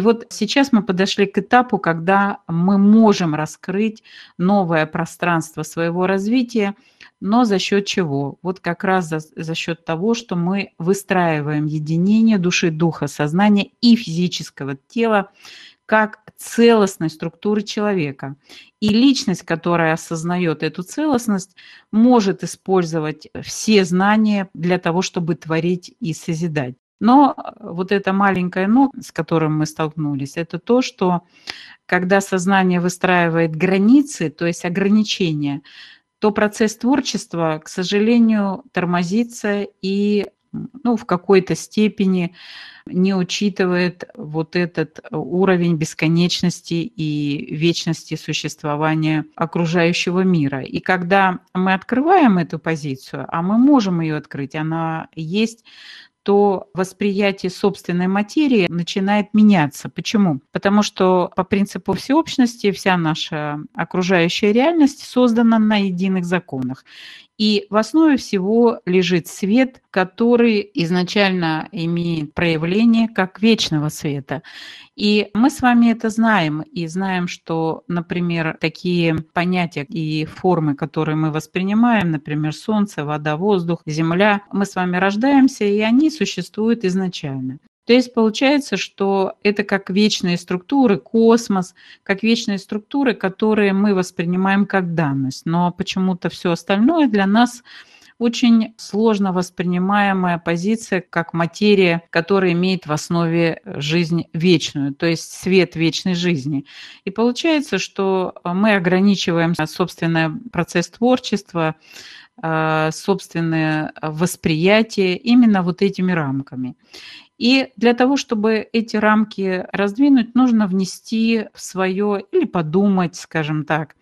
И вот сейчас мы подошли к этапу, когда мы можем раскрыть новое пространство своего развития, но за счет чего? Вот как раз за, за счет того, что мы выстраиваем единение души, духа, сознания и физического тела как целостной структуры человека. И личность, которая осознает эту целостность, может использовать все знания для того, чтобы творить и созидать. Но вот это маленькое «но», с которым мы столкнулись, это то, что когда сознание выстраивает границы, то есть ограничения, то процесс творчества, к сожалению, тормозится и ну, в какой-то степени не учитывает вот этот уровень бесконечности и вечности существования окружающего мира. И когда мы открываем эту позицию, а мы можем ее открыть, она есть, то восприятие собственной материи начинает меняться. Почему? Потому что по принципу всеобщности вся наша окружающая реальность создана на единых законах. И в основе всего лежит свет, который изначально имеет проявление как вечного света. И мы с вами это знаем, и знаем, что, например, такие понятия и формы, которые мы воспринимаем, например, солнце, вода, воздух, земля, мы с вами рождаемся, и они существуют изначально. То есть получается, что это как вечные структуры, космос, как вечные структуры, которые мы воспринимаем как данность. Но почему-то все остальное для нас очень сложно воспринимаемая позиция как материя, которая имеет в основе жизнь вечную, то есть свет вечной жизни. И получается, что мы ограничиваем собственный процесс творчества, э, собственное восприятие именно вот этими рамками. И для того, чтобы эти рамки раздвинуть, нужно внести в свое или подумать, скажем так,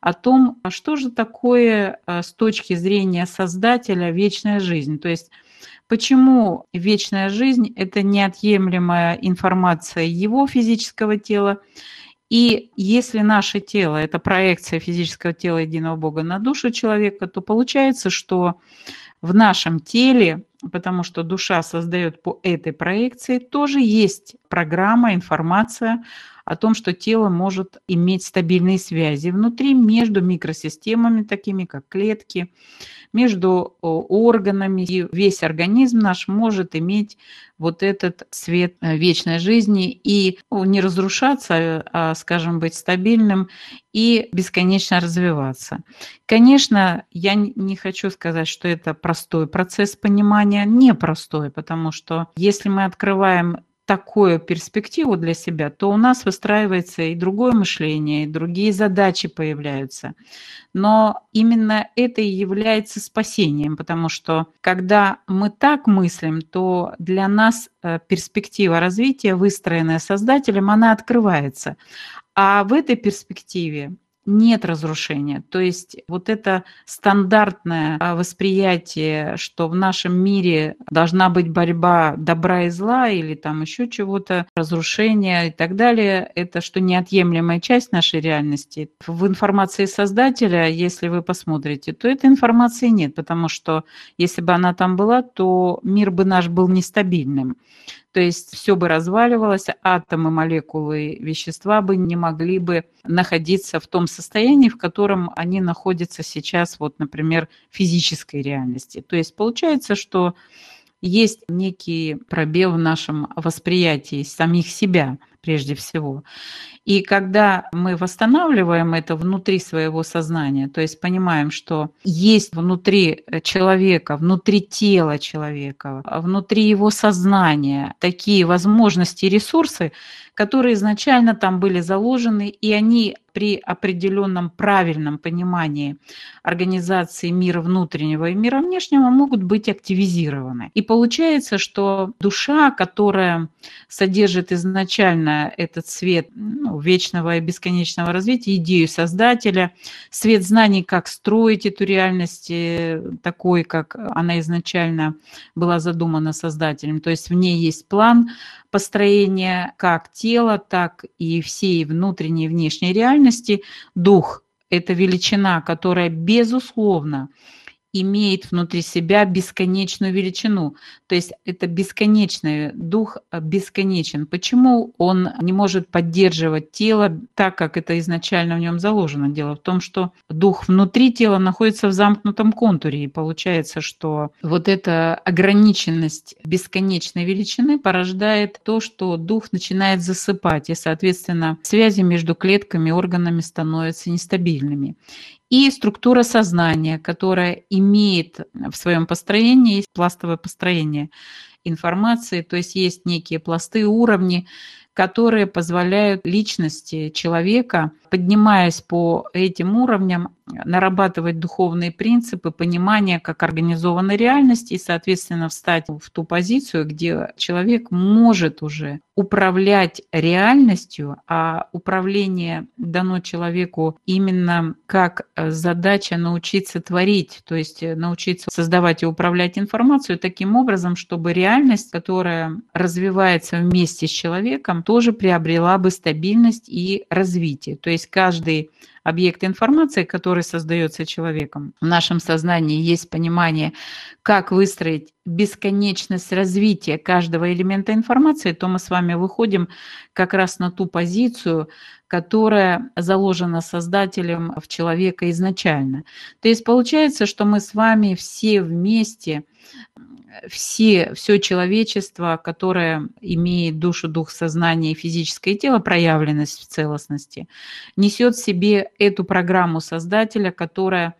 о том, что же такое э, с точки зрения создателя вечная жизнь. То есть почему вечная жизнь – это неотъемлемая информация его физического тела, и если наше тело – это проекция физического тела единого Бога на душу человека, то получается, что в нашем теле, потому что душа создает по этой проекции, тоже есть программа, информация о том, что тело может иметь стабильные связи внутри между микросистемами, такими как клетки, между органами. И весь организм наш может иметь вот этот свет э, вечной жизни и не разрушаться, а, скажем, быть стабильным и бесконечно развиваться. Конечно, я не хочу сказать, что это простой процесс понимания, непростой, потому что если мы открываем такую перспективу для себя, то у нас выстраивается и другое мышление, и другие задачи появляются. Но именно это и является спасением, потому что когда мы так мыслим, то для нас э, перспектива развития, выстроенная Создателем, она открывается. А в этой перспективе нет разрушения. То есть вот это стандартное а, восприятие, что в нашем мире должна быть борьба добра и зла или там еще чего-то, разрушение и так далее, это что неотъемлемая часть нашей реальности. В информации создателя, если вы посмотрите, то этой информации нет, потому что если бы она там была, то мир бы наш был нестабильным. То есть все бы разваливалось, атомы, молекулы вещества бы не могли бы находиться в том состоянии, в котором они находятся сейчас, вот, например, физической реальности. То есть получается, что есть некий пробел в нашем восприятии самих себя прежде всего. И когда мы восстанавливаем это внутри своего сознания, то есть понимаем, что есть внутри человека, внутри тела человека, внутри его сознания такие возможности и ресурсы, которые изначально там были заложены, и они при определенном правильном понимании организации мира внутреннего и мира внешнего могут быть активизированы. И получается, что душа, которая содержит изначально этот свет ну, вечного и бесконечного развития, идею Создателя, свет знаний, как строить эту реальность э, такой, как она изначально была задумана Создателем. То есть в ней есть план построения как тела, так и всей внутренней и внешней реальности. Дух – это величина, которая, безусловно, имеет внутри себя бесконечную величину. То есть это бесконечный дух э, бесконечен. Почему он не может поддерживать тело так, как это изначально в нем заложено? Дело в том, что дух внутри тела находится в замкнутом контуре, и получается, что вот эта ограниченность бесконечной величины порождает то, что дух начинает засыпать, и, соответственно, связи между клетками, органами становятся нестабильными и структура сознания, которая имеет в своем построении, пластовое построение информации, то есть есть некие пласты, уровни, которые позволяют личности человека, поднимаясь по этим уровням, нарабатывать духовные принципы, понимание, как организованной реальности и, соответственно, встать в ту позицию, где человек может уже управлять реальностью, а управление дано человеку именно как задача научиться творить, то есть научиться создавать и управлять информацию таким образом, чтобы реальность, которая развивается вместе с человеком, тоже приобрела бы стабильность и развитие. То есть каждый объект информации, который создается человеком. В нашем сознании есть понимание, как выстроить бесконечность развития каждого элемента информации, то мы с вами выходим как раз на ту позицию, которая заложена создателем в человека изначально. То есть получается, что мы с вами все вместе все, все человечество, которое имеет душу, дух, сознание и физическое тело, проявленность в целостности, несет в себе эту программу Создателя, которая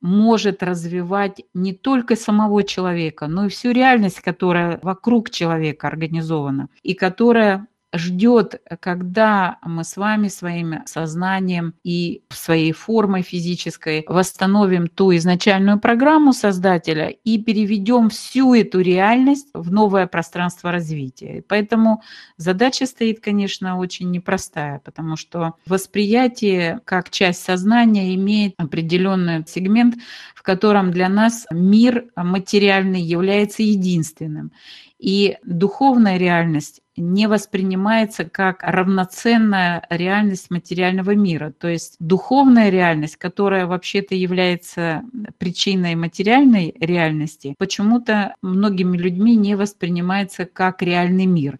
может развивать не только самого человека, но и всю реальность, которая вокруг человека организована, и которая ждет, когда мы с вами своим сознанием и своей формой физической восстановим ту изначальную программу Создателя и переведем всю эту реальность в новое пространство развития. Поэтому задача стоит, конечно, очень непростая, потому что восприятие как часть сознания имеет определенный сегмент, в котором для нас мир материальный является единственным. И духовная реальность не воспринимается как равноценная реальность материального мира. То есть духовная реальность, которая вообще-то является причиной материальной реальности, почему-то многими людьми не воспринимается как реальный мир.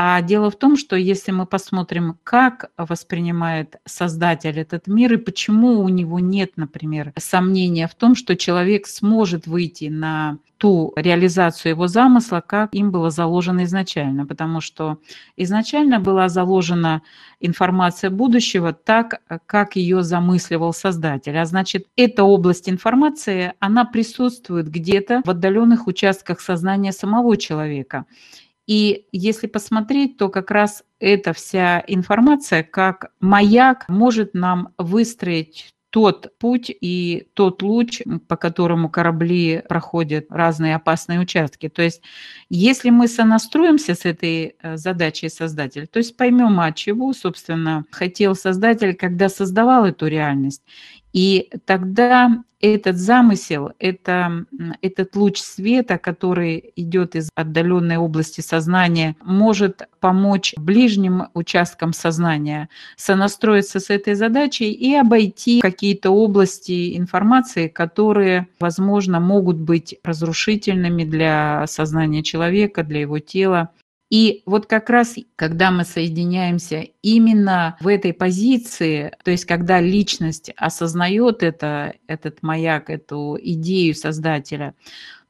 А дело в том, что если мы посмотрим, как воспринимает Создатель этот мир и почему у него нет, например, сомнения в том, что человек сможет выйти на ту реализацию его замысла, как им было заложено изначально, потому что изначально была заложена информация будущего так, как ее замысливал Создатель. А значит, эта область информации, она присутствует где-то в отдаленных участках сознания самого человека. И если посмотреть, то как раз эта вся информация, как маяк, может нам выстроить тот путь и тот луч, по которому корабли проходят разные опасные участки. То есть если мы сонастроимся с этой э, задачей создателя, то есть поймем, от чего, собственно, хотел создатель, когда создавал эту реальность, и тогда этот замысел, это, этот луч света, который идет из отдаленной области сознания, может помочь ближним участкам сознания сонастроиться с этой задачей и обойти какие-то области информации, которые, возможно, могут быть разрушительными для сознания человека, для его тела. И вот как раз, когда мы соединяемся именно в этой позиции, то есть когда личность осознает это, этот маяк, эту идею создателя,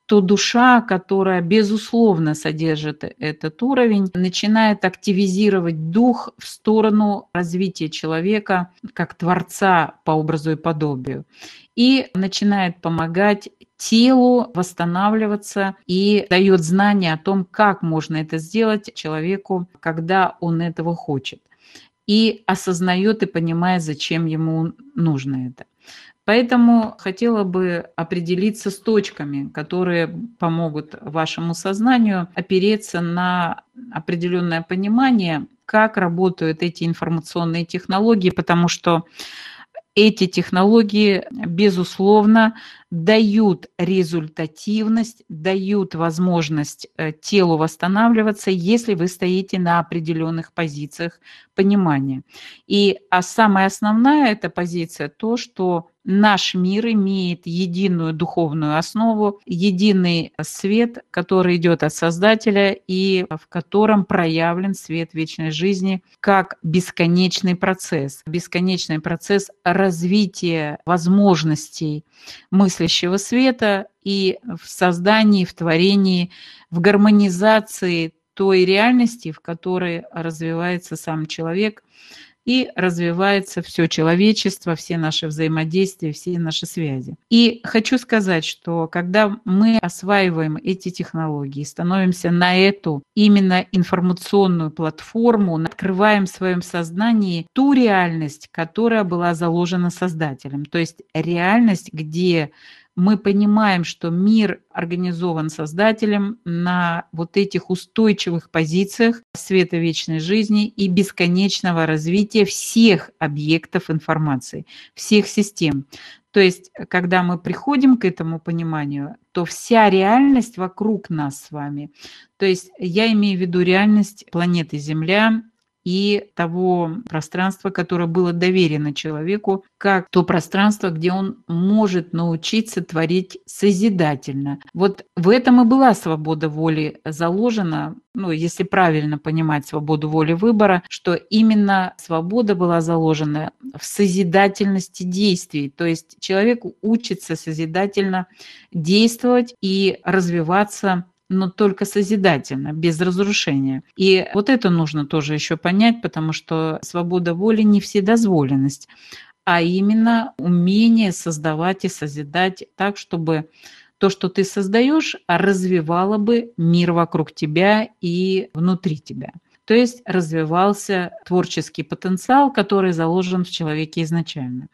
то душа, которая безусловно содержит этот уровень, начинает активизировать дух в сторону развития человека как творца по образу и подобию. И начинает помогать телу восстанавливаться и дает знание о том, как можно это сделать человеку, когда он этого хочет. И осознает и понимает, зачем ему нужно это. Поэтому хотела бы определиться с точками, которые помогут вашему сознанию опереться на определенное понимание, как работают эти информационные технологии, потому что эти технологии, безусловно, дают результативность, дают возможность э, телу восстанавливаться, если вы стоите на определенных позициях понимания. И а самая основная эта позиция то, что наш мир имеет единую духовную основу, единый свет, который идет от Создателя и в котором проявлен свет вечной жизни как бесконечный процесс, бесконечный процесс развития возможностей мыслящего света и в создании, в творении, в гармонизации той реальности, в которой развивается сам человек и развивается все человечество, все наши взаимодействия, все наши связи. И хочу сказать, что когда мы осваиваем эти технологии, становимся на эту именно информационную платформу, открываем в своем сознании ту реальность, которая была заложена Создателем, то есть реальность, где мы понимаем, что мир организован Создателем на вот этих устойчивых позициях света вечной жизни и бесконечного развития всех объектов информации, всех систем. То есть, когда мы приходим к этому пониманию, то вся реальность вокруг нас с вами, то есть я имею в виду реальность планеты Земля, и того пространства, которое было доверено человеку, как то пространство, где он может научиться творить созидательно. Вот в этом и была свобода воли заложена, ну, если правильно понимать свободу воли выбора, что именно свобода была заложена в созидательности действий. То есть человек учится созидательно действовать и развиваться но только созидательно, без разрушения. И вот это нужно тоже еще понять, потому что свобода воли не вседозволенность, а именно умение создавать и созидать так, чтобы то, что ты создаешь, развивало бы мир вокруг тебя и внутри тебя. То есть развивался творческий потенциал, который заложен в человеке изначально.